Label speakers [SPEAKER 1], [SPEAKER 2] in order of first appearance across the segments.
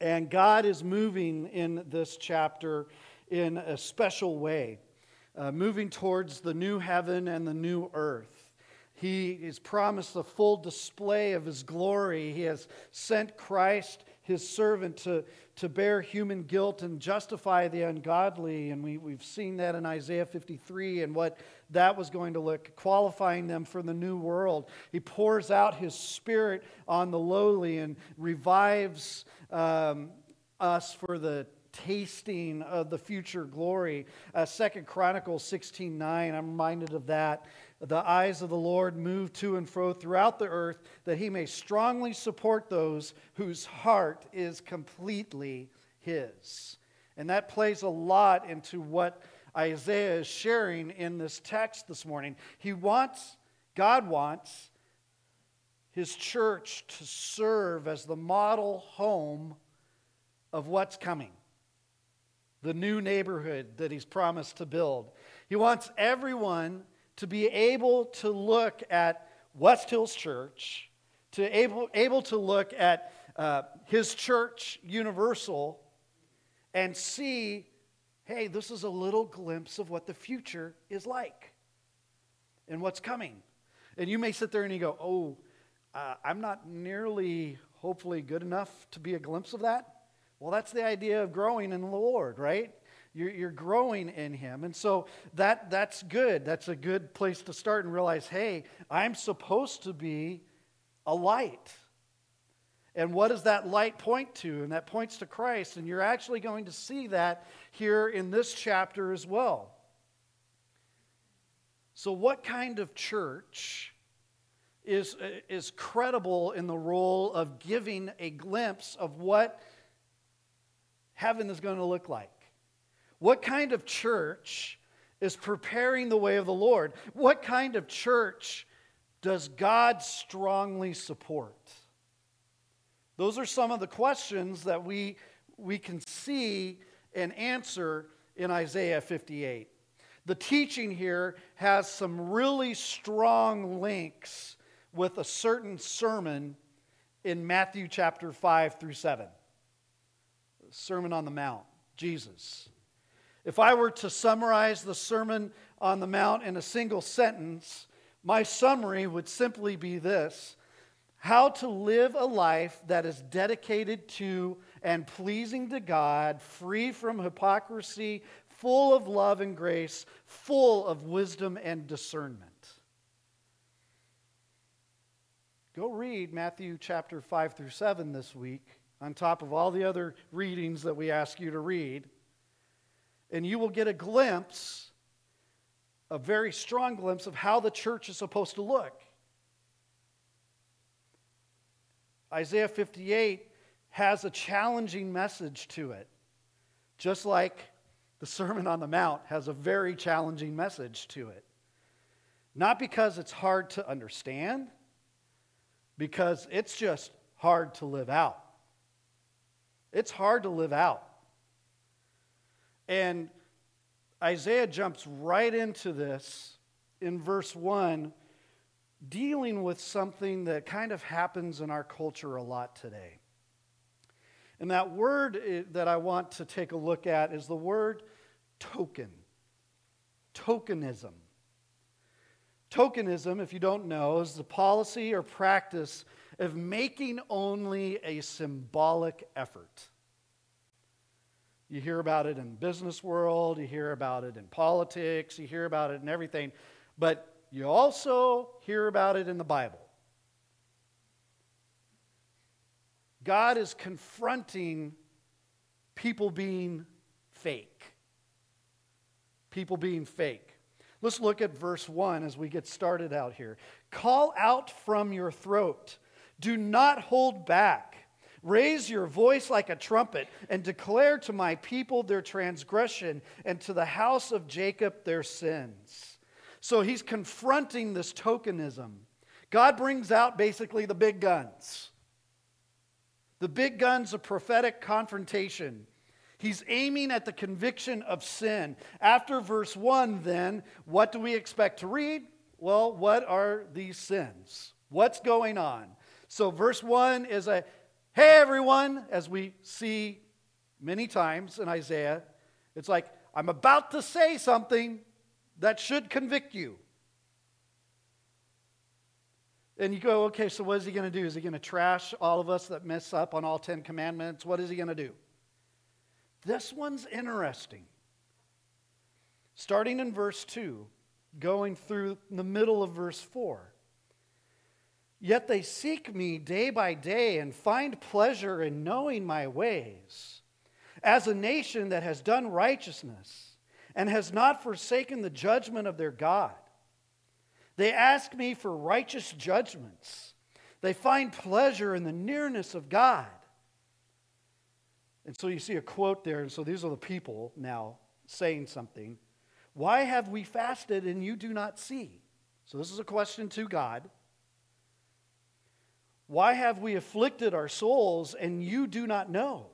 [SPEAKER 1] And God is moving in this chapter in a special way, uh, moving towards the new heaven and the new earth. He is promised a full display of his glory. He has sent Christ, his servant, to, to bear human guilt and justify the ungodly. And we, we've seen that in Isaiah 53 and what that was going to look, qualifying them for the new world. He pours out his spirit on the lowly and revives um, us for the tasting of the future glory. Uh, Second Chronicles 16 9, I'm reminded of that. The eyes of the Lord move to and fro throughout the earth, that he may strongly support those whose heart is completely his. And that plays a lot into what Isaiah is sharing in this text this morning. He wants, God wants, his church to serve as the model home of what's coming the new neighborhood that he's promised to build. He wants everyone to be able to look at West Hills Church, to able, able to look at uh, his church, Universal, and see, hey, this is a little glimpse of what the future is like and what's coming. And you may sit there and you go, oh, uh, I'm not nearly, hopefully, good enough to be a glimpse of that. Well, that's the idea of growing in the Lord, right? You're, you're growing in Him. And so that, that's good. That's a good place to start and realize hey, I'm supposed to be a light. And what does that light point to? And that points to Christ. And you're actually going to see that here in this chapter as well. So, what kind of church is, is credible in the role of giving a glimpse of what heaven is going to look like? What kind of church is preparing the way of the Lord? What kind of church does God strongly support? Those are some of the questions that we, we can see and answer in Isaiah 58. The teaching here has some really strong links with a certain sermon in Matthew chapter 5 through 7. Sermon on the Mount, Jesus. If I were to summarize the Sermon on the Mount in a single sentence, my summary would simply be this how to live a life that is dedicated to and pleasing to God, free from hypocrisy, full of love and grace, full of wisdom and discernment. Go read Matthew chapter 5 through 7 this week, on top of all the other readings that we ask you to read and you will get a glimpse, a very strong glimpse, of how the church is supposed to look. Isaiah 58 has a challenging message to it, just like the Sermon on the Mount has a very challenging message to it. Not because it's hard to understand, because it's just hard to live out. It's hard to live out. And Isaiah jumps right into this in verse 1, dealing with something that kind of happens in our culture a lot today. And that word that I want to take a look at is the word token. Tokenism. Tokenism, if you don't know, is the policy or practice of making only a symbolic effort. You hear about it in business world, you hear about it in politics, you hear about it in everything, but you also hear about it in the Bible. God is confronting people being fake. People being fake. Let's look at verse 1 as we get started out here. Call out from your throat. Do not hold back. Raise your voice like a trumpet and declare to my people their transgression and to the house of Jacob their sins. So he's confronting this tokenism. God brings out basically the big guns. The big guns of prophetic confrontation. He's aiming at the conviction of sin. After verse 1, then, what do we expect to read? Well, what are these sins? What's going on? So, verse 1 is a hey, everyone, as we see many times in Isaiah, it's like, I'm about to say something that should convict you. And you go, okay, so what is he going to do? Is he going to trash all of us that mess up on all 10 commandments? What is he going to do? This one's interesting. Starting in verse 2, going through the middle of verse 4. Yet they seek me day by day and find pleasure in knowing my ways. As a nation that has done righteousness and has not forsaken the judgment of their God. They ask me for righteous judgments. They find pleasure in the nearness of God. And so you see a quote there, and so these are the people now saying something. Why have we fasted and you do not see? So this is a question to God. Why have we afflicted our souls and you do not know?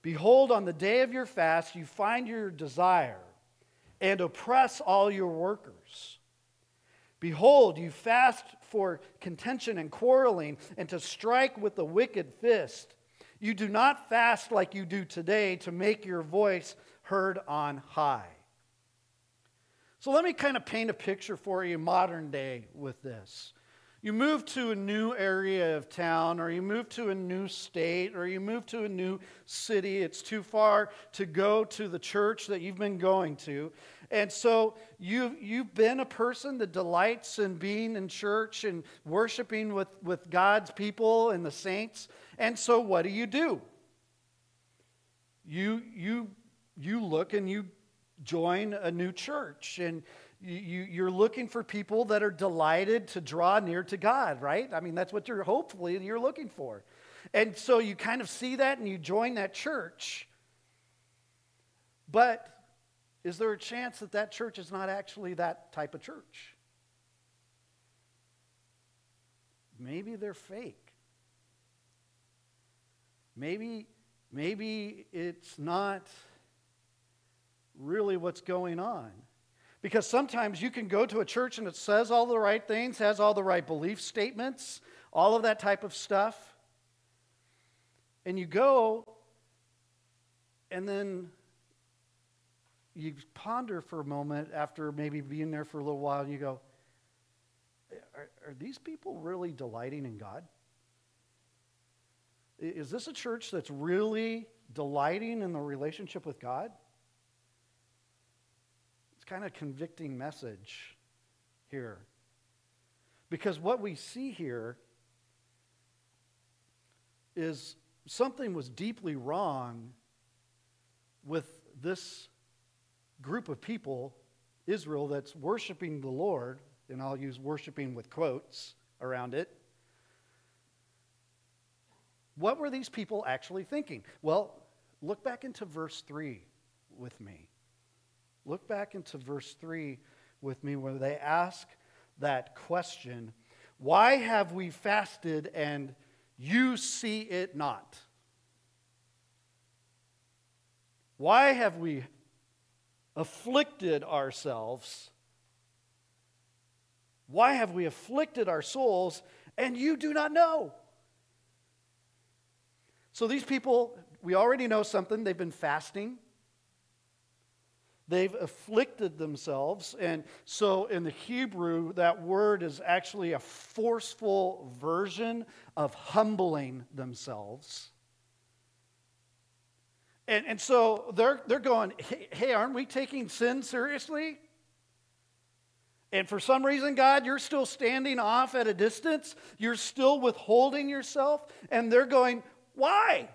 [SPEAKER 1] Behold, on the day of your fast, you find your desire and oppress all your workers. Behold, you fast for contention and quarreling and to strike with the wicked fist. You do not fast like you do today to make your voice heard on high. So let me kind of paint a picture for you modern day with this. You move to a new area of town, or you move to a new state, or you move to a new city. It's too far to go to the church that you've been going to. And so you've, you've been a person that delights in being in church and worshiping with, with God's people and the saints. And so what do you do? You, you, you look and you join a new church. And you, you're looking for people that are delighted to draw near to God, right? I mean, that's what you're hopefully you're looking for. And so you kind of see that and you join that church. But is there a chance that that church is not actually that type of church? Maybe they're fake. Maybe, maybe it's not really what's going on. Because sometimes you can go to a church and it says all the right things, has all the right belief statements, all of that type of stuff. And you go, and then you ponder for a moment after maybe being there for a little while, and you go, Are, are these people really delighting in God? Is this a church that's really delighting in the relationship with God? Kind of convicting message here. Because what we see here is something was deeply wrong with this group of people, Israel, that's worshiping the Lord, and I'll use worshiping with quotes around it. What were these people actually thinking? Well, look back into verse 3 with me. Look back into verse 3 with me where they ask that question Why have we fasted and you see it not? Why have we afflicted ourselves? Why have we afflicted our souls and you do not know? So these people, we already know something. They've been fasting. They've afflicted themselves. And so in the Hebrew, that word is actually a forceful version of humbling themselves. And, and so they're, they're going, hey, hey, aren't we taking sin seriously? And for some reason, God, you're still standing off at a distance. You're still withholding yourself. And they're going, why?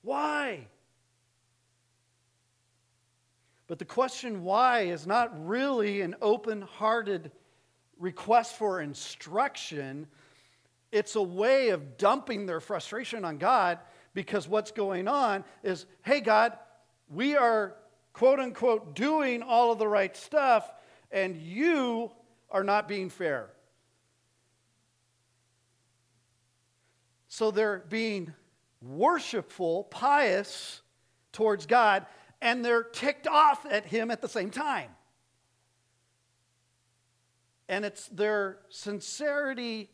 [SPEAKER 1] Why? But the question why is not really an open hearted request for instruction. It's a way of dumping their frustration on God because what's going on is hey, God, we are quote unquote doing all of the right stuff, and you are not being fair. So they're being worshipful, pious towards God, and they're ticked off at him at the same time. And it's their sincerity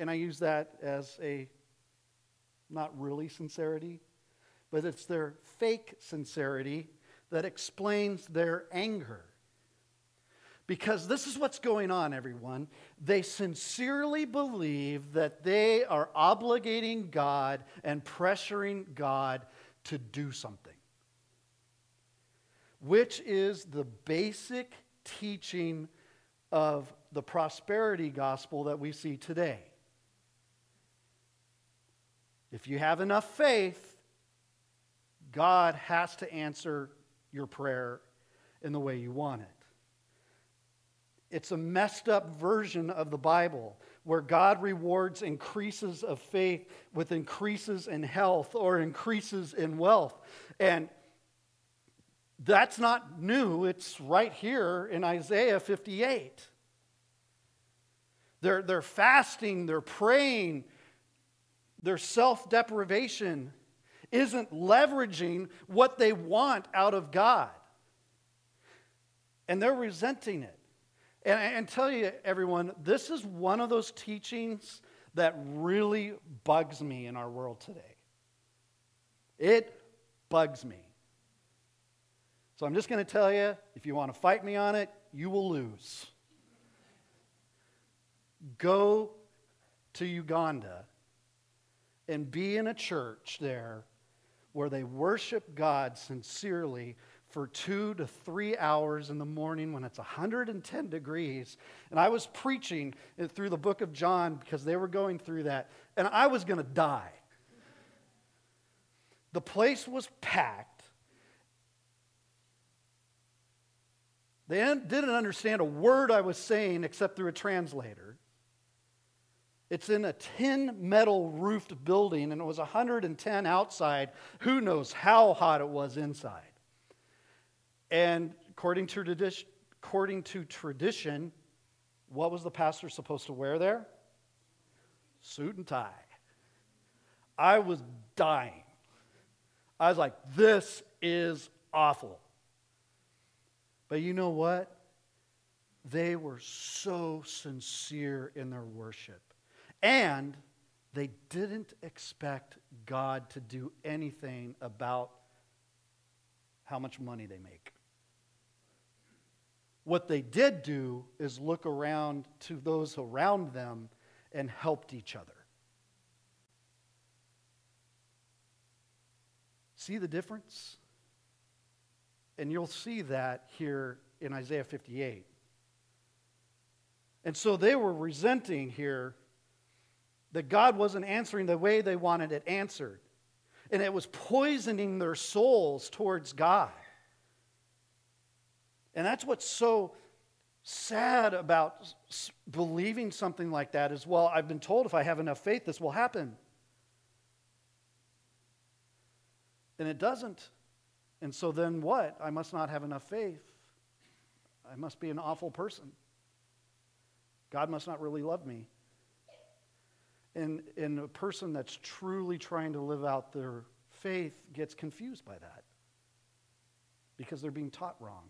[SPEAKER 1] And I use that as a not really sincerity, but it's their fake sincerity that explains their anger. Because this is what's going on, everyone. They sincerely believe that they are obligating God and pressuring God to do something, which is the basic teaching of the prosperity gospel that we see today. If you have enough faith, God has to answer your prayer in the way you want it. It's a messed up version of the Bible where God rewards increases of faith with increases in health or increases in wealth. And that's not new, it's right here in Isaiah 58. They're, they're fasting, they're praying, their self deprivation isn't leveraging what they want out of God. And they're resenting it. And, and tell you, everyone, this is one of those teachings that really bugs me in our world today. It bugs me. So I'm just going to tell you if you want to fight me on it, you will lose. Go to Uganda and be in a church there where they worship God sincerely for two to three hours in the morning when it's 110 degrees. And I was preaching through the book of John because they were going through that, and I was going to die. The place was packed. They didn't understand a word I was saying except through a translator. It's in a tin metal roofed building, and it was 110 outside. Who knows how hot it was inside? And according to, tradition, according to tradition, what was the pastor supposed to wear there? Suit and tie. I was dying. I was like, this is awful. But you know what? They were so sincere in their worship. And they didn't expect God to do anything about how much money they make. What they did do is look around to those around them and helped each other. See the difference? And you'll see that here in Isaiah 58. And so they were resenting here that God wasn't answering the way they wanted it answered. And it was poisoning their souls towards God. And that's what's so sad about believing something like that is well, I've been told if I have enough faith, this will happen. And it doesn't. And so then what? I must not have enough faith. I must be an awful person. God must not really love me. And, and a person that's truly trying to live out their faith gets confused by that because they're being taught wrong.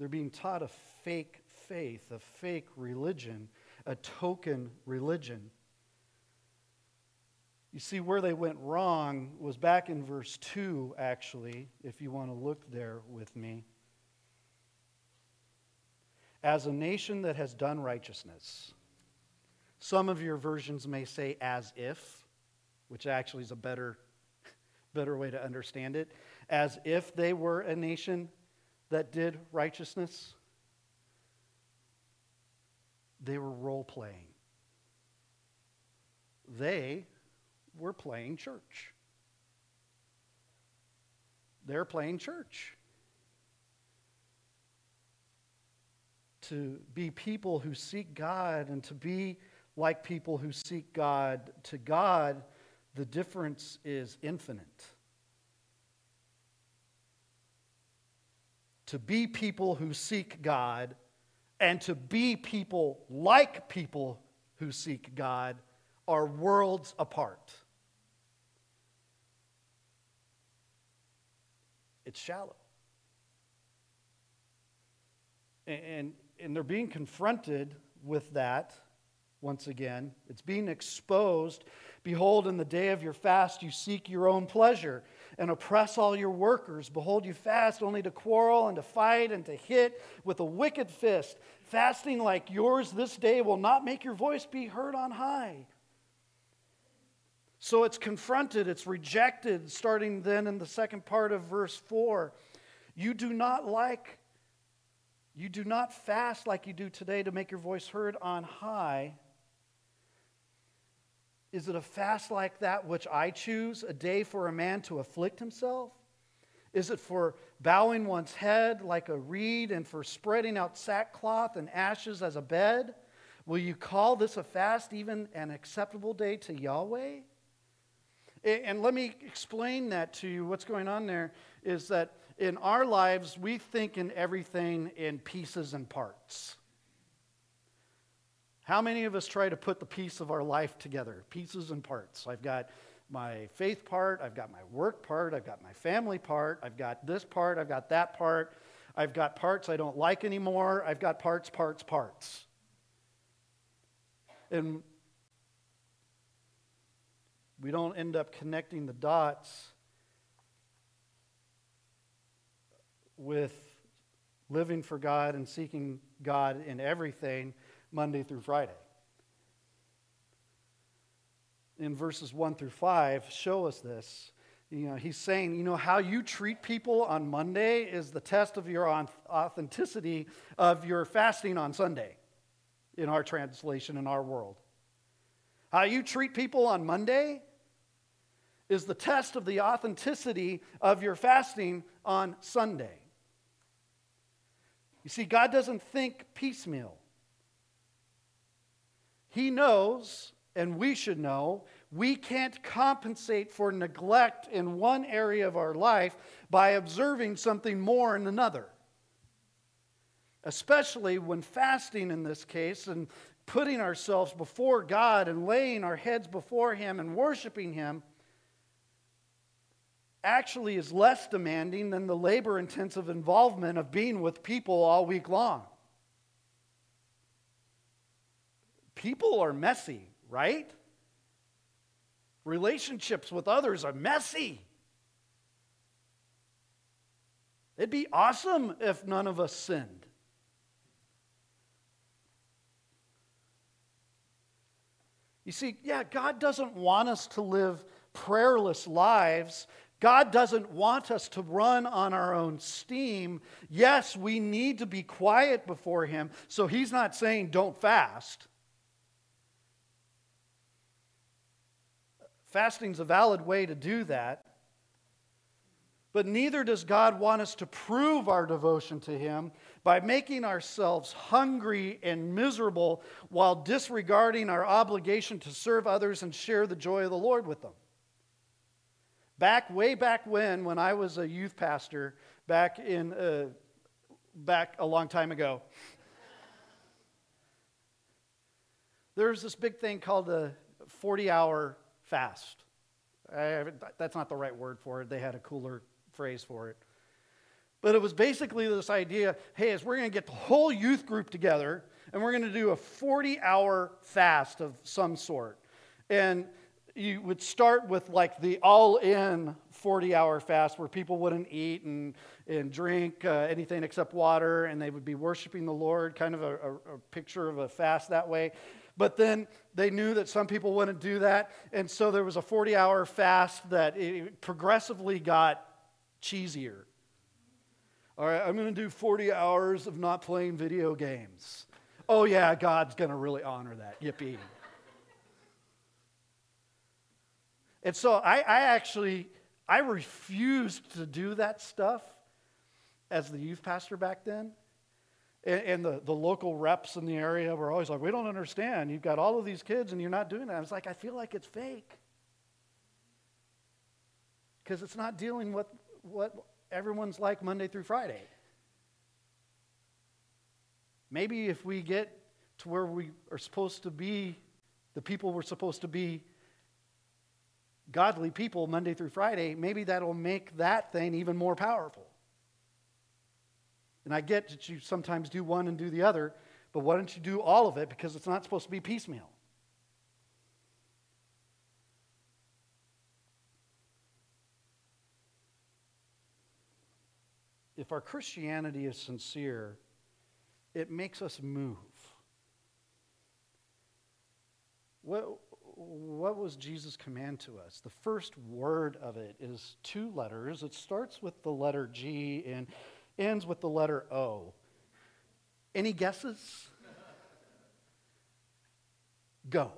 [SPEAKER 1] They're being taught a fake faith, a fake religion, a token religion. You see, where they went wrong was back in verse 2, actually, if you want to look there with me. As a nation that has done righteousness, some of your versions may say as if, which actually is a better, better way to understand it. As if they were a nation that did righteousness. They were role playing. They were playing church. They're playing church. To be people who seek God and to be like people who seek God. To God, the difference is infinite. To be people who seek God and to be people like people who seek God are worlds apart. It's shallow. And, and they're being confronted with that once again. It's being exposed. Behold, in the day of your fast, you seek your own pleasure and oppress all your workers. Behold, you fast only to quarrel and to fight and to hit with a wicked fist. Fasting like yours this day will not make your voice be heard on high. So it's confronted, it's rejected, starting then in the second part of verse 4. You do not like, you do not fast like you do today to make your voice heard on high. Is it a fast like that which I choose, a day for a man to afflict himself? Is it for bowing one's head like a reed and for spreading out sackcloth and ashes as a bed? Will you call this a fast, even an acceptable day to Yahweh? And let me explain that to you. What's going on there is that in our lives, we think in everything in pieces and parts. How many of us try to put the piece of our life together, pieces and parts? I've got my faith part, I've got my work part, I've got my family part, I've got this part, I've got that part, I've got parts I don't like anymore, I've got parts, parts, parts. And we don't end up connecting the dots with living for God and seeking God in everything Monday through Friday. In verses 1 through 5, show us this. You know, he's saying, you know, how you treat people on Monday is the test of your authenticity of your fasting on Sunday, in our translation, in our world. How you treat people on Monday is the test of the authenticity of your fasting on Sunday. You see, God doesn't think piecemeal. He knows, and we should know, we can't compensate for neglect in one area of our life by observing something more in another. Especially when fasting, in this case, and putting ourselves before God and laying our heads before Him and worshiping Him actually is less demanding than the labor intensive involvement of being with people all week long. People are messy, right? Relationships with others are messy. It'd be awesome if none of us sinned. You see, yeah, God doesn't want us to live prayerless lives God doesn't want us to run on our own steam. Yes, we need to be quiet before Him. So He's not saying don't fast. Fasting's a valid way to do that. But neither does God want us to prove our devotion to Him by making ourselves hungry and miserable while disregarding our obligation to serve others and share the joy of the Lord with them. Back, way back when, when I was a youth pastor, back in, uh, back a long time ago, there was this big thing called the 40 hour fast. I, that's not the right word for it. They had a cooler phrase for it. But it was basically this idea hey, we're going to get the whole youth group together and we're going to do a 40 hour fast of some sort. And you would start with like the all in 40 hour fast where people wouldn't eat and, and drink uh, anything except water and they would be worshiping the Lord, kind of a, a, a picture of a fast that way. But then they knew that some people wouldn't do that. And so there was a 40 hour fast that progressively got cheesier. All right, I'm going to do 40 hours of not playing video games. Oh, yeah, God's going to really honor that. Yippee. And so I, I actually, I refused to do that stuff as the youth pastor back then. And, and the, the local reps in the area were always like, we don't understand. You've got all of these kids and you're not doing that. I was like, I feel like it's fake. Because it's not dealing with what everyone's like Monday through Friday. Maybe if we get to where we are supposed to be, the people we're supposed to be godly people Monday through Friday, maybe that'll make that thing even more powerful. And I get that you sometimes do one and do the other, but why don't you do all of it because it's not supposed to be piecemeal? If our Christianity is sincere, it makes us move. What, what was Jesus' command to us? The first word of it is two letters. It starts with the letter G and ends with the letter O. Any guesses? go.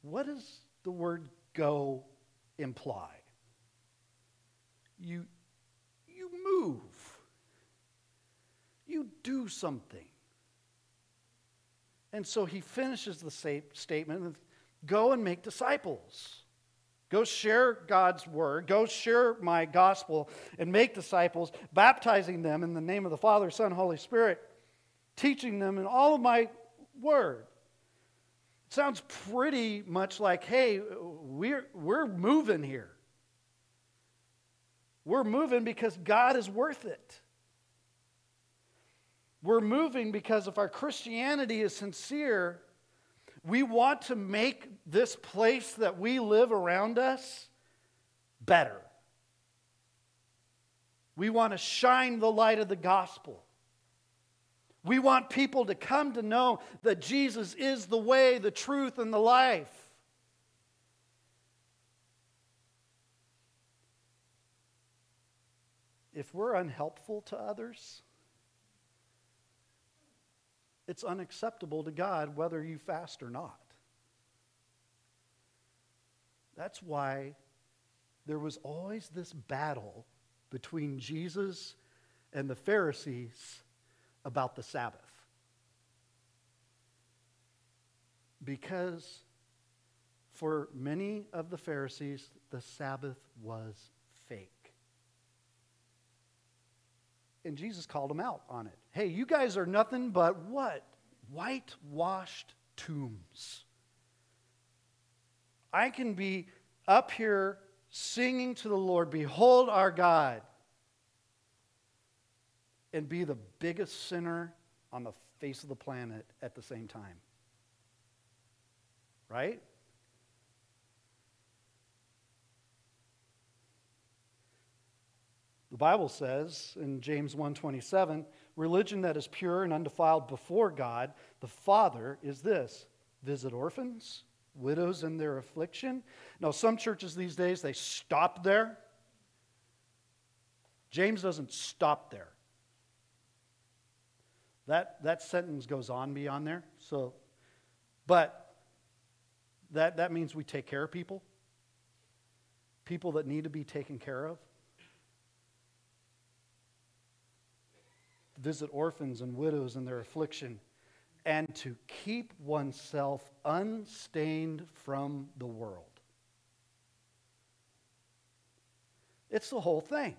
[SPEAKER 1] What does the word go imply? You, you move, you do something. And so he finishes the statement go and make disciples. Go share God's word. Go share my gospel and make disciples, baptizing them in the name of the Father, Son, Holy Spirit, teaching them in all of my word. It sounds pretty much like, hey, we're, we're moving here. We're moving because God is worth it. We're moving because if our Christianity is sincere, we want to make this place that we live around us better. We want to shine the light of the gospel. We want people to come to know that Jesus is the way, the truth, and the life. If we're unhelpful to others, it's unacceptable to God whether you fast or not. That's why there was always this battle between Jesus and the Pharisees about the Sabbath. Because for many of the Pharisees, the Sabbath was fake. And Jesus called them out on it. Hey, you guys are nothing but what? Whitewashed tombs. I can be up here singing to the Lord, Behold our God, and be the biggest sinner on the face of the planet at the same time. Right? The Bible says in James 1:27, religion that is pure and undefiled before God, the Father, is this: visit orphans, widows in their affliction. Now, some churches these days they stop there. James doesn't stop there. That, that sentence goes on beyond there. So, but that, that means we take care of people, people that need to be taken care of. Visit orphans and widows in their affliction, and to keep oneself unstained from the world. It's the whole thing.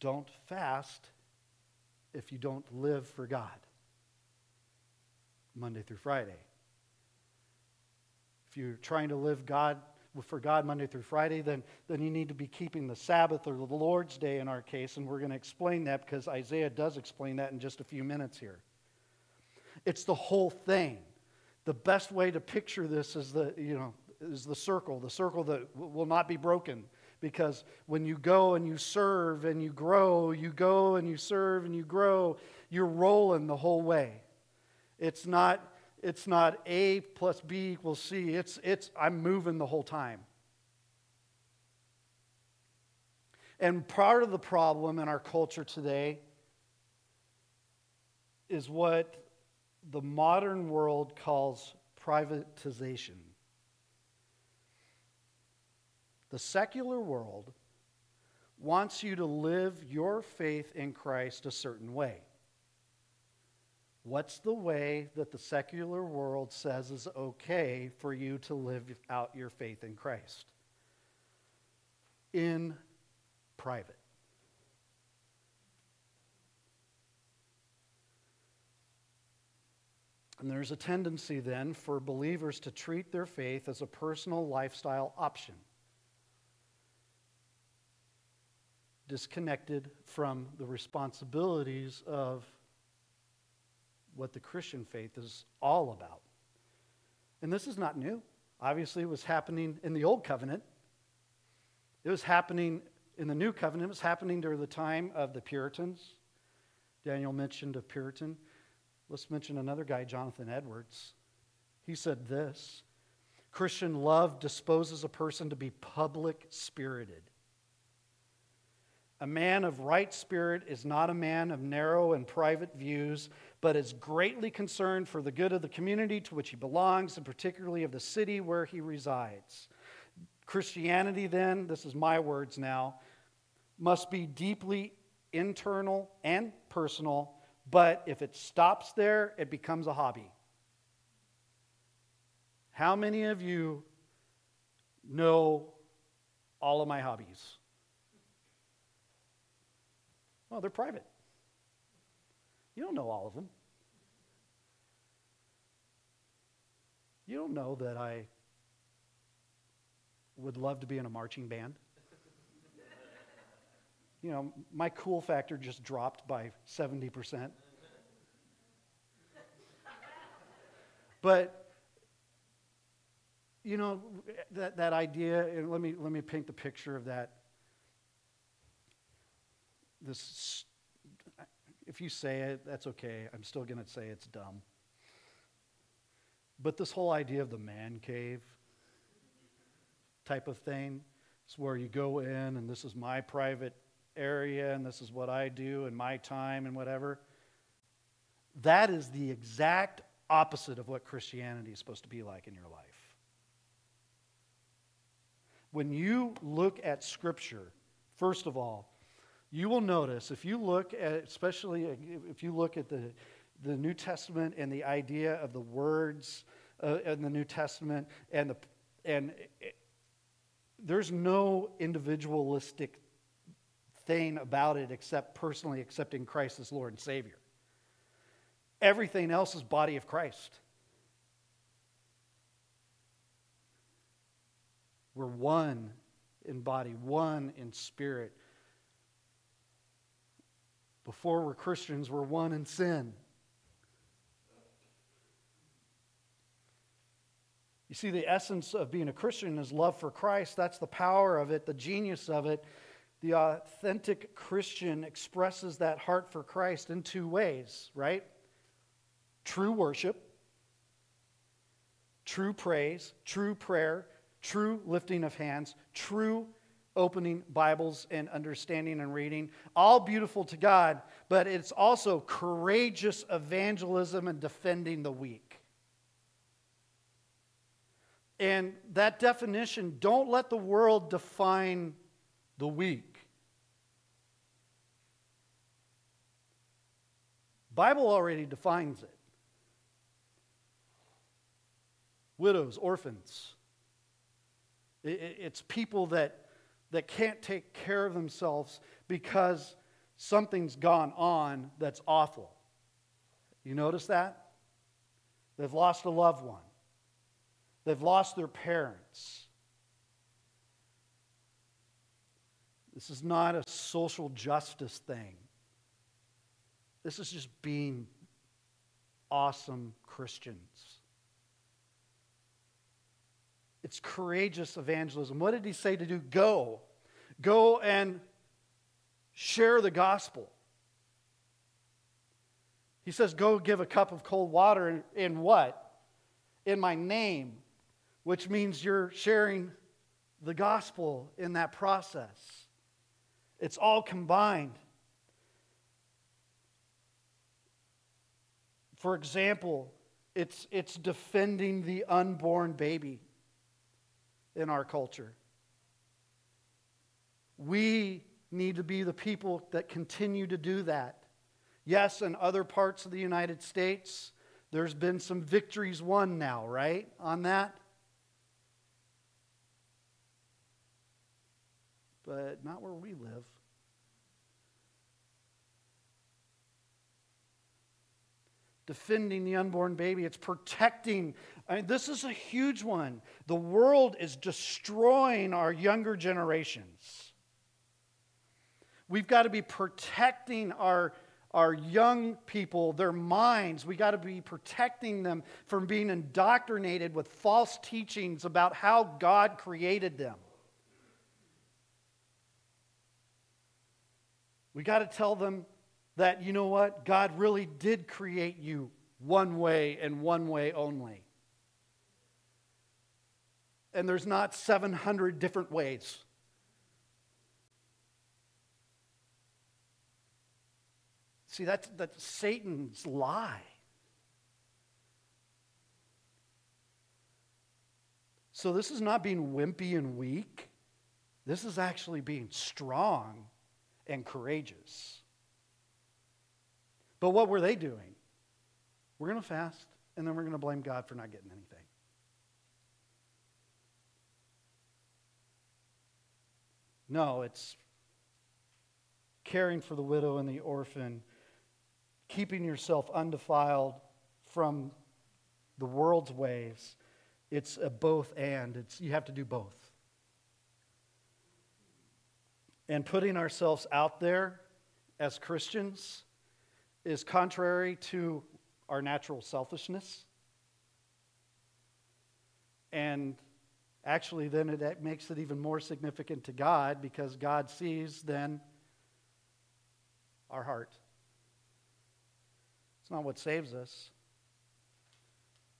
[SPEAKER 1] Don't fast if you don't live for God. Monday through Friday. If you're trying to live God for God Monday through Friday, then, then you need to be keeping the Sabbath or the Lord's Day in our case. And we're going to explain that because Isaiah does explain that in just a few minutes here. It's the whole thing. The best way to picture this is the, you know, is the circle, the circle that will not be broken. Because when you go and you serve and you grow, you go and you serve and you grow, you're rolling the whole way. It's not it's not A plus B equals C. It's, it's I'm moving the whole time. And part of the problem in our culture today is what the modern world calls privatization. The secular world wants you to live your faith in Christ a certain way. What's the way that the secular world says is okay for you to live out your faith in Christ? In private. And there's a tendency then for believers to treat their faith as a personal lifestyle option. disconnected from the responsibilities of what the Christian faith is all about. And this is not new. Obviously, it was happening in the Old Covenant. It was happening in the New Covenant. It was happening during the time of the Puritans. Daniel mentioned a Puritan. Let's mention another guy, Jonathan Edwards. He said this Christian love disposes a person to be public spirited. A man of right spirit is not a man of narrow and private views, but is greatly concerned for the good of the community to which he belongs, and particularly of the city where he resides. Christianity, then, this is my words now, must be deeply internal and personal, but if it stops there, it becomes a hobby. How many of you know all of my hobbies? Well, they're private. You don't know all of them. You don't know that I would love to be in a marching band. you know, my cool factor just dropped by 70%. but you know that, that idea and let me let me paint the picture of that this if you say it that's okay i'm still going to say it's dumb but this whole idea of the man cave type of thing. It's where you go in and this is my private area and this is what I do in my time and whatever. That is the exact opposite of what Christianity is supposed to be like in your life. When you look at Scripture, first of all, you will notice if you look at, especially if you look at the, the New Testament and the idea of the words uh, in the New Testament and the and there's no individualistic thing about it except personally accepting Christ as Lord and Savior. Everything else is body of Christ. We're one in body, one in spirit. Before we're Christians, we're one in sin. You see, the essence of being a Christian is love for Christ. That's the power of it, the genius of it. The authentic Christian expresses that heart for Christ in two ways, right? True worship, true praise, true prayer, true lifting of hands, true opening Bibles and understanding and reading. All beautiful to God, but it's also courageous evangelism and defending the weak. And that definition, don't let the world define the weak. Bible already defines it. Widows, orphans. It's people that, that can't take care of themselves because something's gone on that's awful. You notice that? They've lost a loved one. They've lost their parents. This is not a social justice thing. This is just being awesome Christians. It's courageous evangelism. What did he say to do? Go. Go and share the gospel. He says, Go give a cup of cold water in, what? In my name which means you're sharing the gospel in that process. It's all combined. For example, it's, it's defending the unborn baby in our culture. We need to be the people that continue to do that. Yes, in other parts of the United States, there's been some victories won now, right, on that? but not where we live. Defending the unborn baby, it's protecting. I mean, this is a huge one. The world is destroying our younger generations. We've got to be protecting our, our young people, their minds. We've got to be protecting them from being indoctrinated with false teachings about how God created them. We got to tell them that, you know what? God really did create you one way and one way only. And there's not 700 different ways. See, that's, that's Satan's lie. So, this is not being wimpy and weak. This is actually being strong and courageous. But what were they doing? We're going to fast, and then we're going to blame God for not getting anything. No, it's caring for the widow and the orphan, keeping yourself undefiled from the world's ways. It's a both and. It's, you have to do both. And putting ourselves out there as Christians is contrary to our natural selfishness. And actually, then it makes it even more significant to God because God sees then our heart. It's not what saves us,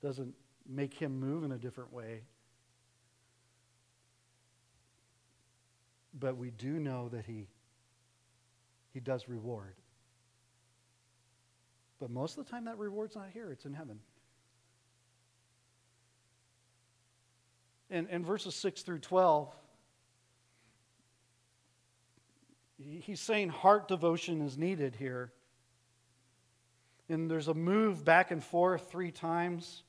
[SPEAKER 1] It doesn't make him move in a different way. But we do know that he, he does reward. But most of the time, that reward's not here, it's in heaven. In, in verses 6 through 12, he's saying heart devotion is needed here. And there's a move back and forth three times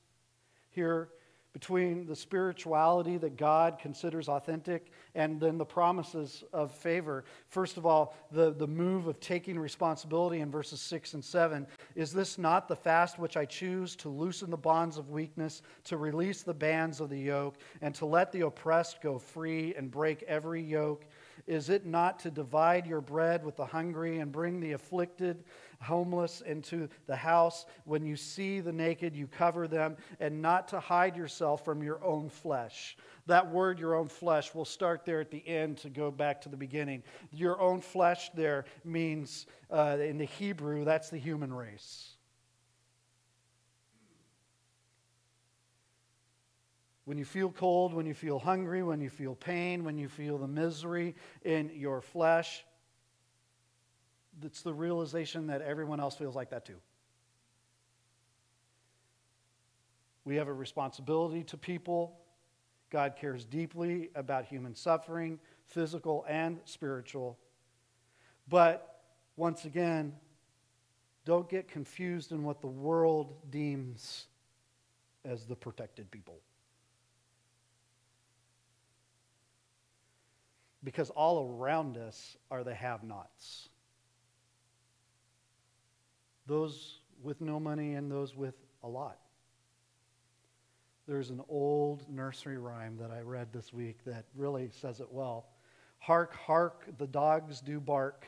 [SPEAKER 1] here between the spirituality that God considers authentic and then the promises of favor. First of all, the, the move of taking responsibility in verses 6 and 7. Is this not the fast which I choose to loosen the bonds of weakness, to release the bands of the yoke, and to let the oppressed go free and break every yoke? Is it not to divide your bread with the hungry and bring the afflicted? Homeless into the house. When you see the naked, you cover them, and not to hide yourself from your own flesh. That word, your own flesh, will start there at the end to go back to the beginning. Your own flesh there means, uh, in the Hebrew, that's the human race. When you feel cold, when you feel hungry, when you feel pain, when you feel the misery in your flesh, it's the realization that everyone else feels like that too. We have a responsibility to people. God cares deeply about human suffering, physical and spiritual. But once again, don't get confused in what the world deems as the protected people. Because all around us are the have nots those with no money and those with a lot. There's an old nursery rhyme that I read this week that really says it well. Hark, hark, the dogs do bark.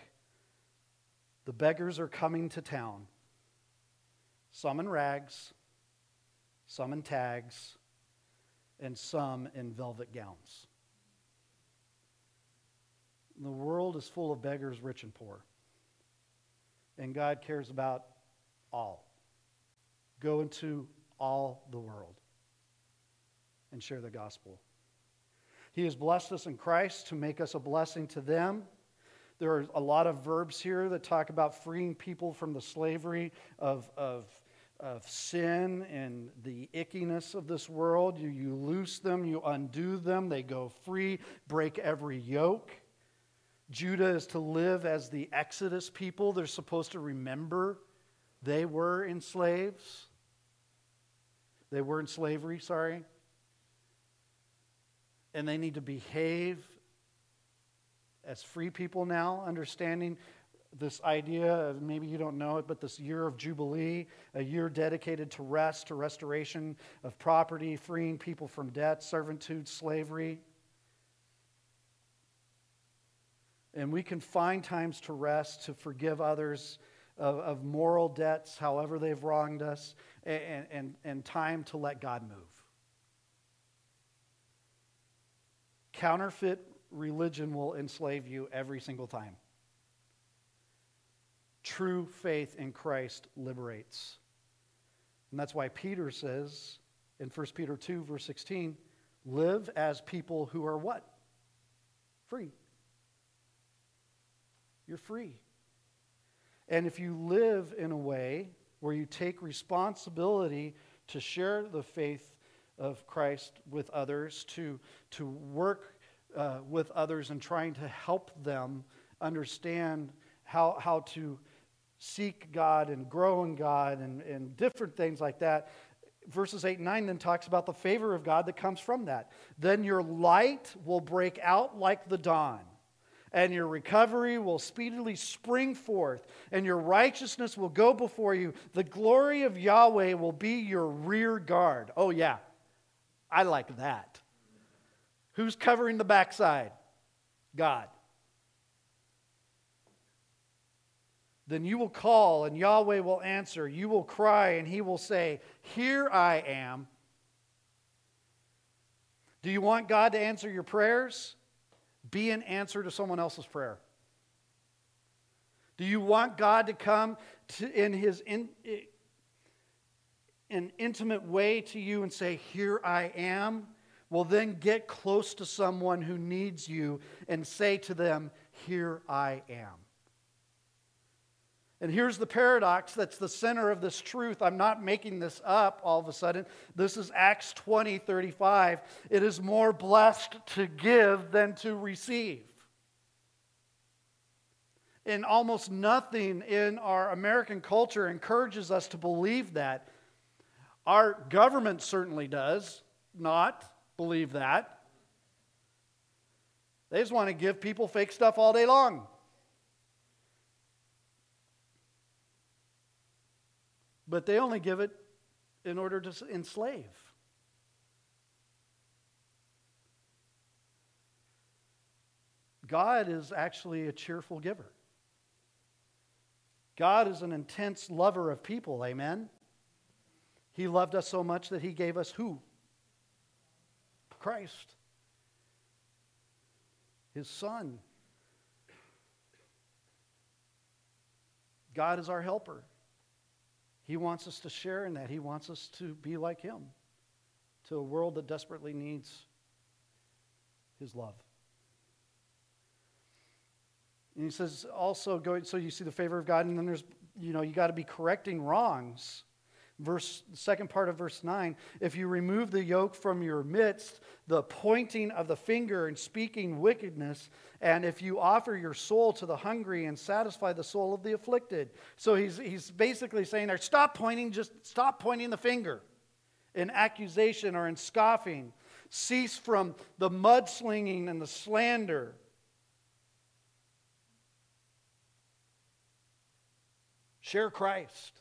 [SPEAKER 1] The beggars are coming to town. Some in rags, some in tags, and some in velvet gowns. The world is full of beggars, rich and poor and God cares about all. Go into all the world and share the gospel. He has blessed us in Christ to make us a blessing to them. There are a lot of verbs here that talk about freeing people from the slavery of, of, of sin and the ickiness of this world. You, you loose them, you undo them, they go free, break every yoke. Judah is to live as the Exodus people. They're supposed to remember they were in slaves. They were in slavery, sorry. And they need to behave as free people now, understanding this idea of maybe you don't know it, but this year of Jubilee, a year dedicated to rest, to restoration of property, freeing people from debt, servitude, slavery. And we can find times to rest, to forgive others of, of moral debts, however they've wronged us, and, and, and time to let God move. Counterfeit religion will enslave you every single time. True faith in Christ liberates. And that's why Peter says in 1 Peter 2, verse 16, live as people who are what? Free. You're free. And if you live in a way where you take responsibility to share the faith of Christ with others, to, to work uh, with others and trying to help them understand how, how to seek God and grow in God and, and different things like that. Verses 8 and 9 then talks about the favor of God that comes from that. Then your light will break out like the dawn and your recovery will speedily spring forth, and your righteousness will go before you. The glory of Yahweh will be your rear guard. Oh, yeah, I like that. Who's covering the backside? God. Then you will call, and Yahweh will answer. You will cry, and he will say, Here I am. Do you want God to answer your prayers? Be an answer to someone else's prayer? Do you want God to come to, in his in, an intimate way to you and say, Here I am? Well, then get close to someone who needs you and say to them, Here I am. And here's the paradox that's the center of this truth. I'm not making this up all of a sudden. This is Acts 20 35. It is more blessed to give than to receive. And almost nothing in our American culture encourages us to believe that. Our government certainly does not believe that. They just want to give people fake stuff all day long. But they only give it in order to enslave. God is actually a cheerful giver. God is an intense lover of people, amen? He loved us so much that he gave us who? Christ, his son. God is our helper. He wants us to share in that. He wants us to be like Him to a world that desperately needs His love. And he says also, going, so you see the favor of God, and then there's, you know, you got to be correcting wrongs verse second part of verse 9 if you remove the yoke from your midst the pointing of the finger and speaking wickedness and if you offer your soul to the hungry and satisfy the soul of the afflicted. So he's, he's basically saying there stop pointing just stop pointing the finger in accusation or in scoffing. Cease from the mudslinging and the slander. Share christ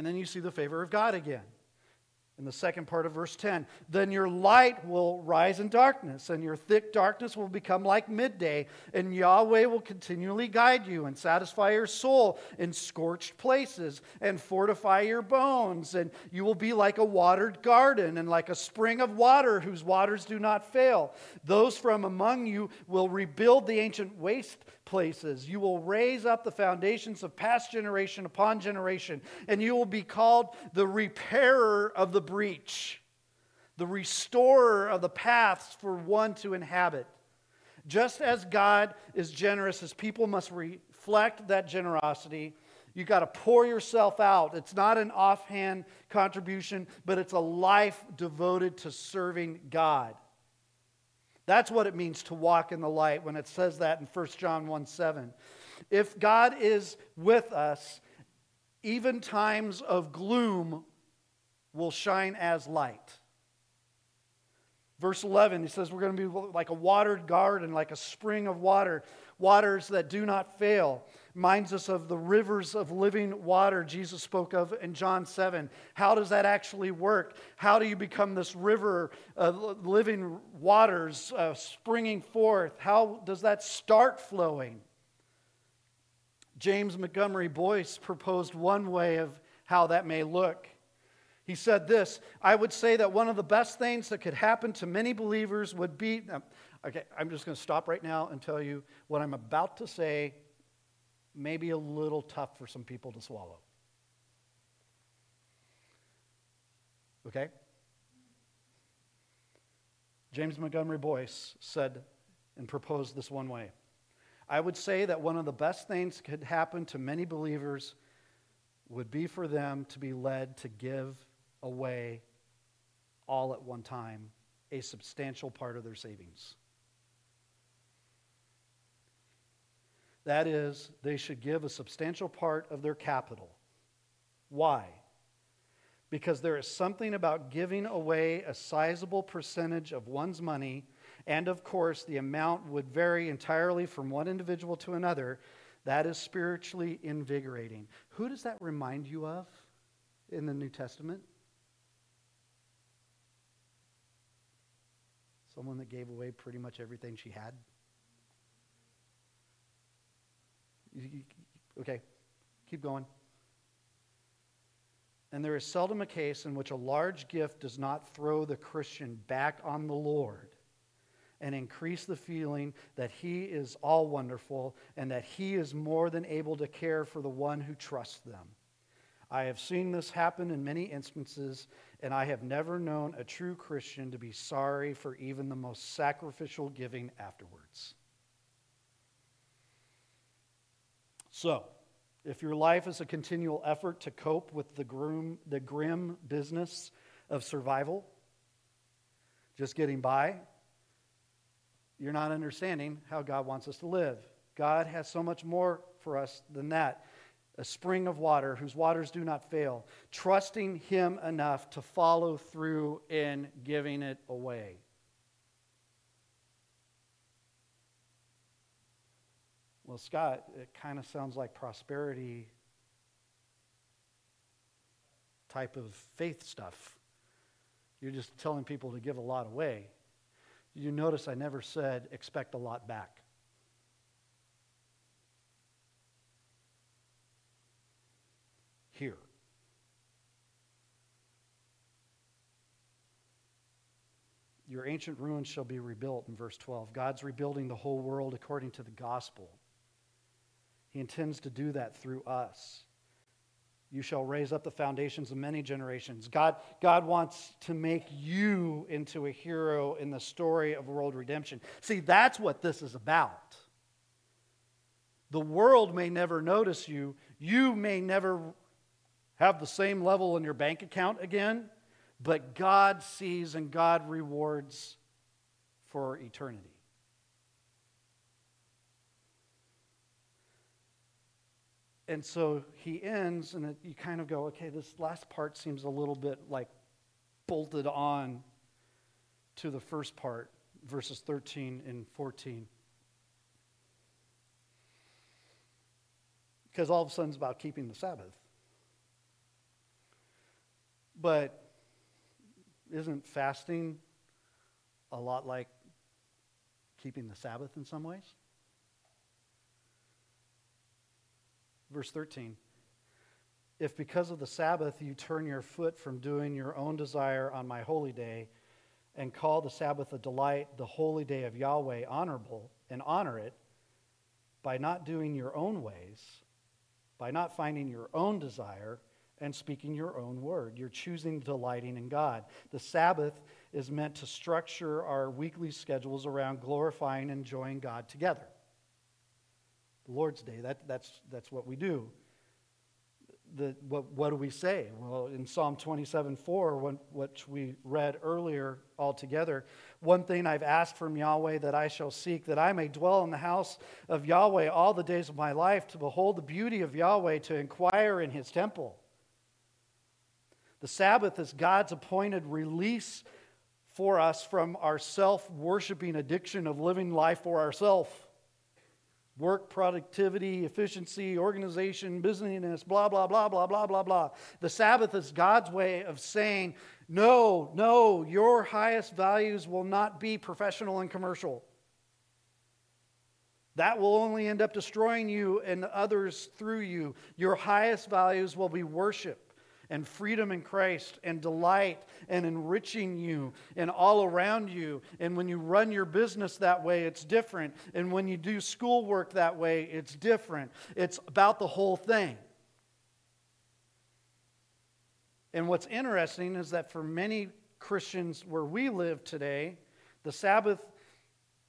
[SPEAKER 1] and then you see the favor of God again. In the second part of verse 10, then your light will rise in darkness, and your thick darkness will become like midday, and Yahweh will continually guide you and satisfy your soul in scorched places and fortify your bones. And you will be like a watered garden and like a spring of water whose waters do not fail. Those from among you will rebuild the ancient waste places. You will raise up the foundations of past generation upon generation, and you will be called the repairer of the breach, the restorer of the paths for one to inhabit. Just as God is generous, his people must reflect that generosity. You got to pour yourself out. It's not an offhand contribution, but it's a life devoted to serving God. That's what it means to walk in the light when it says that in 1 John 1 7. If God is with us, even times of gloom will shine as light. Verse 11, he says, We're going to be like a watered garden, like a spring of water, waters that do not fail. Reminds us of the rivers of living water Jesus spoke of in John 7. How does that actually work? How do you become this river of living waters uh, springing forth? How does that start flowing? James Montgomery Boice proposed one way of how that may look. He said this I would say that one of the best things that could happen to many believers would be. Okay, I'm just going to stop right now and tell you what I'm about to say may be a little tough for some people to swallow. Okay? James Montgomery Boice said and proposed this one way I would say that one of the best things could happen to many believers would be for them to be led to give away all at one time a substantial part of their savings. That is, they should give a substantial part of their capital. Why? Because there is something about giving away a sizable percentage of one's money and of course, the amount would vary entirely from one individual to another. That is spiritually invigorating. Who does that remind you of in the New Testament? Someone that gave away pretty much everything she had? Okay, keep going. And there is seldom a case in which a large gift does not throw the Christian back on the Lord and increase the feeling that He is all wonderful and that He is more than able to care for the one who trusts them. I have seen this happen in many instances, and I have never known a true Christian to be sorry for even the most sacrificial giving afterwards. So, if your life is a continual effort to cope with the grim, the grim business of survival, just getting by, you're not understanding how God wants us to live. God has so much more for us than that. A spring of water whose waters do not fail, trusting Him enough to follow through in giving it away. Well, Scott, it kind of sounds like prosperity type of faith stuff. You're just telling people to give a lot away. You notice I never said expect a lot back. Here. Your ancient ruins shall be rebuilt in verse 12. God's rebuilding the whole world according to the gospel. He intends to do that through us. You shall raise up the foundations of many generations. God, God wants to make you into a hero in the story of world redemption. See, that's what this is about. The world may never notice you. You may never have the same level in your bank account again, but God sees and God rewards for eternity. And so he ends, and it, you kind of go, okay, this last part seems a little bit like bolted on to the first part, verses 13 and 14. Because all of a sudden it's about keeping the Sabbath. But isn't fasting a lot like keeping the Sabbath in some ways? Verse 13 If because of the Sabbath you turn your foot from doing your own desire on my holy day, and call the Sabbath a delight, the holy day of Yahweh honorable, and honor it by not doing your own ways, by not finding your own desire, and speaking your own word. You're choosing delighting in God. The Sabbath is meant to structure our weekly schedules around glorifying and enjoying God together the Lord's Day. That, that's, that's what we do. The, what, what do we say? Well, in Psalm 27 4, when, which we read earlier altogether, one thing I've asked from Yahweh that I shall seek, that I may dwell in the house of Yahweh all the days of my life, to behold the beauty of Yahweh, to inquire in his temple. The Sabbath is God's appointed release for us from our self worshiping addiction of living life for ourselves work productivity, efficiency, organization, business, blah, blah, blah, blah, blah, blah, blah. The Sabbath is God's way of saying, no, no, your highest values will not be professional and commercial. That will only end up destroying you and others through you. Your highest values will be worship and freedom in Christ and delight and enriching you and all around you. And when you run your business that way, it's different. And when you do schoolwork that way, it's different. It's about the whole thing. And what's interesting is that for many Christians where we live today, the Sabbath,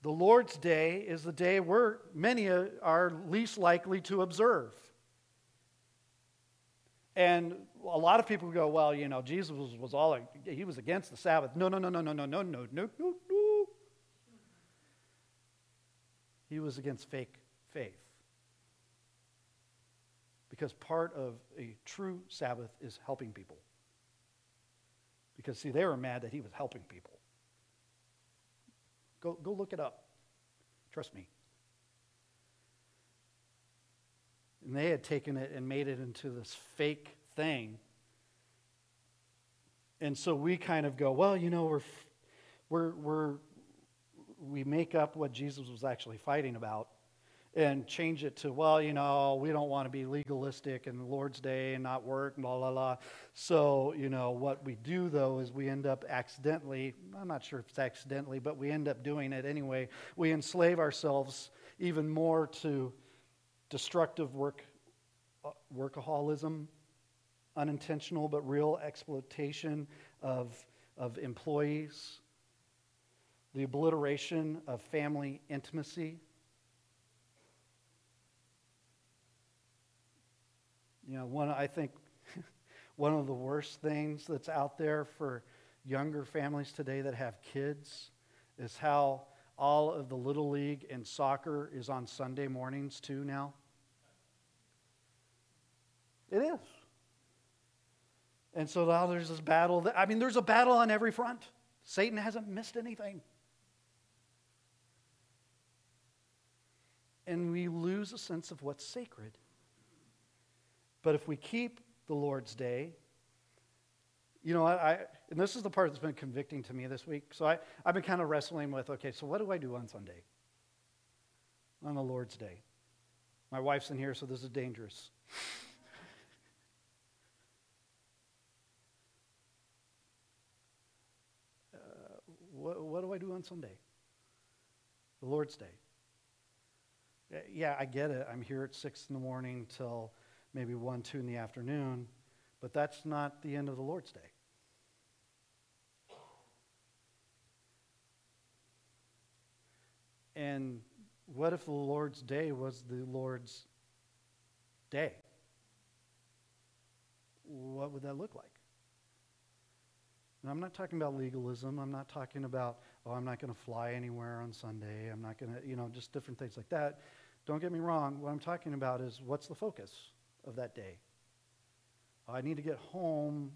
[SPEAKER 1] the Lord's Day, is the day where many are least likely to observe. And a lot of people go, well, you know, Jesus was, was all, he was against the Sabbath. No, no, no, no, no, no, no, no, no, no, no. He was against fake faith. Because part of a true Sabbath is helping people. Because, see, they were mad that he was helping people. Go, go look it up. Trust me. And they had taken it and made it into this fake thing. And so we kind of go, well, you know, we're, we're, we're, we make up what Jesus was actually fighting about and change it to, well, you know, we don't want to be legalistic and the Lord's Day and not work blah, blah, blah. So, you know, what we do, though, is we end up accidentally, I'm not sure if it's accidentally, but we end up doing it anyway. We enslave ourselves even more to destructive work, uh, workaholism unintentional but real exploitation of, of employees, the obliteration of family intimacy. You know, one, I think one of the worst things that's out there for younger families today that have kids is how all of the Little League and soccer is on Sunday mornings too now. It is. And so now there's this battle. That, I mean, there's a battle on every front. Satan hasn't missed anything. And we lose a sense of what's sacred. But if we keep the Lord's Day, you know, I, I, and this is the part that's been convicting to me this week. So I, I've been kind of wrestling with okay, so what do I do on Sunday? On the Lord's Day. My wife's in here, so this is dangerous. What, what do on Sunday? The Lord's Day. Uh, yeah, I get it. I'm here at 6 in the morning till maybe 1, 2 in the afternoon, but that's not the end of the Lord's Day. And what if the Lord's Day was the Lord's day? What would that look like? And I'm not talking about legalism. I'm not talking about, oh, I'm not going to fly anywhere on Sunday. I'm not going to, you know, just different things like that. Don't get me wrong. What I'm talking about is what's the focus of that day? I need to get home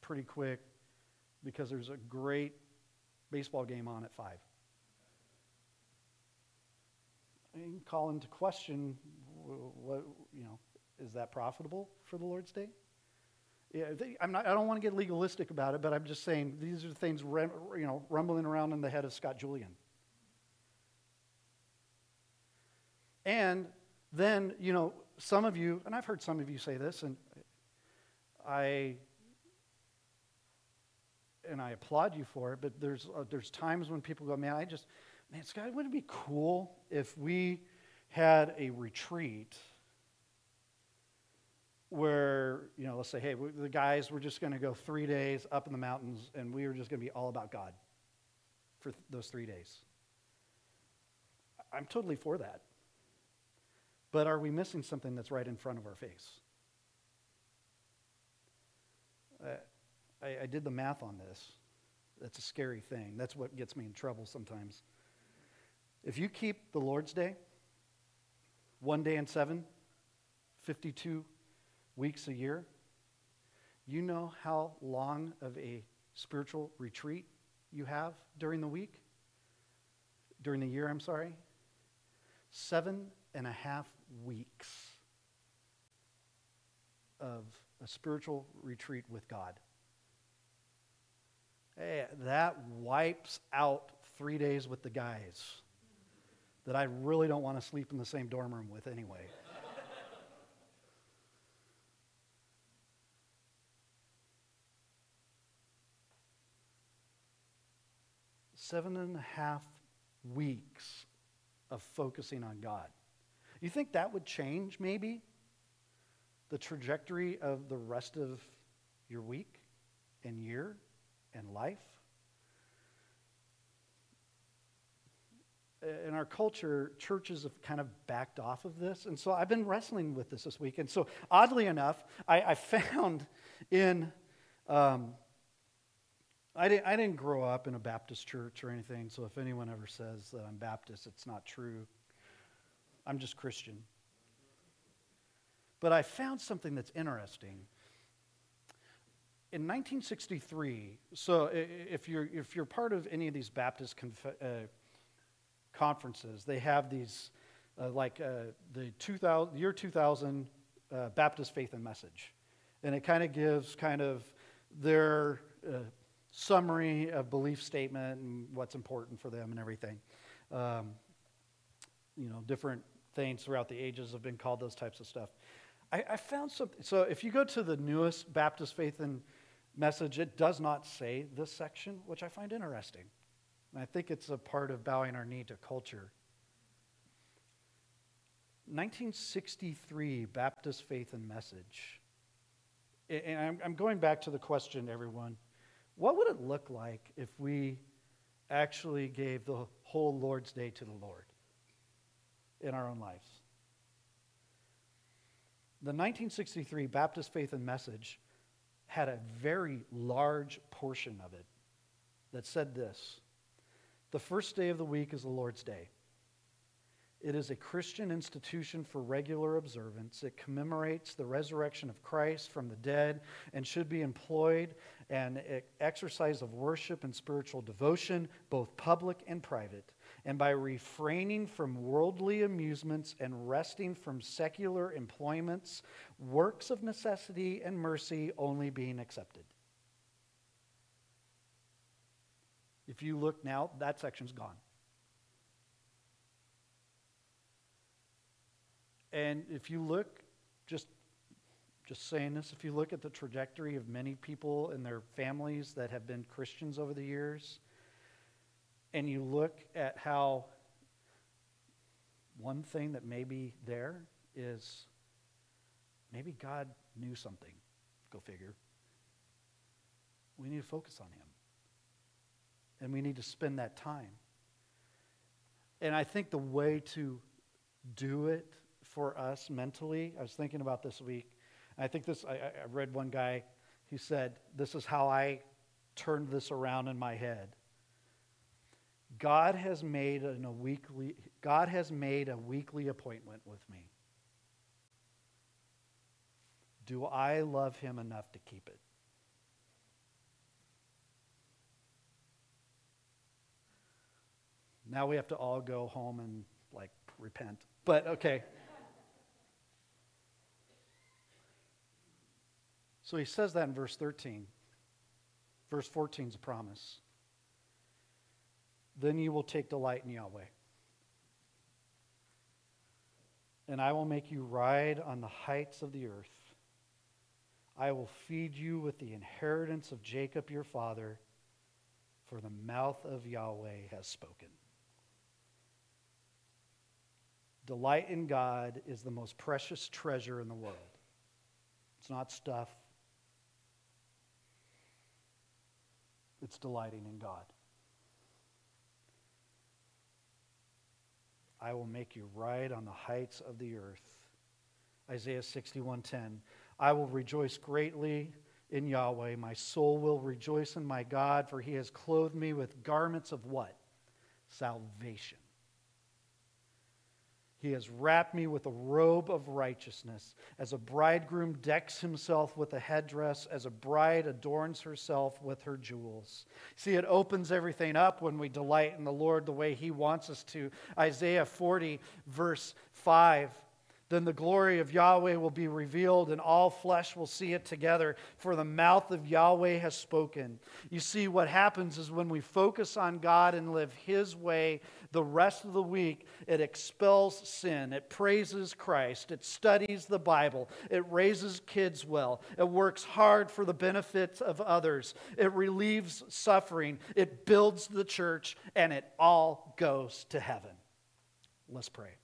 [SPEAKER 1] pretty quick because there's a great baseball game on at 5. You can call into question what, you know, is that profitable for the Lord's Day? Yeah, I'm not, I don't want to get legalistic about it, but I'm just saying these are the things you know, rumbling around in the head of Scott Julian. And then, you know, some of you, and I've heard some of you say this, and I and I applaud you for it, but there's, uh, there's times when people go, man, I just, man, Scott, wouldn't it be cool if we had a retreat where, you know, let's say, hey, the guys, we're just going to go three days up in the mountains and we are just going to be all about God for th- those three days. I'm totally for that. But are we missing something that's right in front of our face? Uh, I, I did the math on this. That's a scary thing. That's what gets me in trouble sometimes. If you keep the Lord's Day, one day in seven, 52 weeks a year, you know how long of a spiritual retreat you have during the week? During the year, I'm sorry? Seven and a half weeks of a spiritual retreat with God. Hey, that wipes out three days with the guys that I really don't want to sleep in the same dorm room with anyway. Seven and a half weeks of focusing on God. You think that would change maybe the trajectory of the rest of your week and year and life? in our culture, churches have kind of backed off of this. And so I've been wrestling with this this week. And so, oddly enough, I, I found in, um, I, didn't, I didn't grow up in a Baptist church or anything. So if anyone ever says that I'm Baptist, it's not true. I'm just Christian. But I found something that's interesting. In 1963, so if you're, if you're part of any of these Baptist conf- uh, conferences. They have these, uh, like uh, the 2000, year 2000 uh, Baptist Faith and Message. And it kind of gives kind of their uh, summary of belief statement and what's important for them and everything. Um, you know, different things throughout the ages have been called those types of stuff. I, I found something. So if you go to the newest Baptist Faith and Message, it does not say this section, which I find interesting. And I think it's a part of bowing our knee to culture. 1963 Baptist Faith and Message. And I'm going back to the question, everyone. What would it look like if we actually gave the whole Lord's Day to the Lord in our own lives? The 1963 Baptist Faith and Message had a very large portion of it that said this the first day of the week is the Lord's Day. It is a Christian institution for regular observance. It commemorates the resurrection of Christ from the dead and should be employed an exercise of worship and spiritual devotion, both public and private. And by refraining from worldly amusements and resting from secular employments, works of necessity and mercy only being accepted. If you look now, that section's gone. And if you look, just, just saying this, if you look at the trajectory of many people and their families that have been Christians over the years, and you look at how one thing that may be there is maybe God knew something. Go figure. We need to focus on Him and we need to spend that time. And I think the way to do it for us mentally, I was thinking about this week. I think this, I, I read one guy, he said, This is how I turned this around in my head. God has made a weekly God has made a weekly appointment with me. Do I love him enough to keep it? Now we have to all go home and like repent. But okay. So he says that in verse 13. Verse 14 is a promise. Then you will take delight in Yahweh. And I will make you ride on the heights of the earth. I will feed you with the inheritance of Jacob your father, for the mouth of Yahweh has spoken. Delight in God is the most precious treasure in the world. It's not stuff, it's delighting in God. I will make you ride on the heights of the earth. Isaiah 61:10. I will rejoice greatly in Yahweh. My soul will rejoice in my God, for he has clothed me with garments of what? Salvation. He has wrapped me with a robe of righteousness, as a bridegroom decks himself with a headdress, as a bride adorns herself with her jewels. See, it opens everything up when we delight in the Lord the way He wants us to. Isaiah 40, verse 5. Then the glory of Yahweh will be revealed, and all flesh will see it together, for the mouth of Yahweh has spoken. You see, what happens is when we focus on God and live His way the rest of the week, it expels sin, it praises Christ, it studies the Bible, it raises kids well, it works hard for the benefits of others, it relieves suffering, it builds the church, and it all goes to heaven. Let's pray.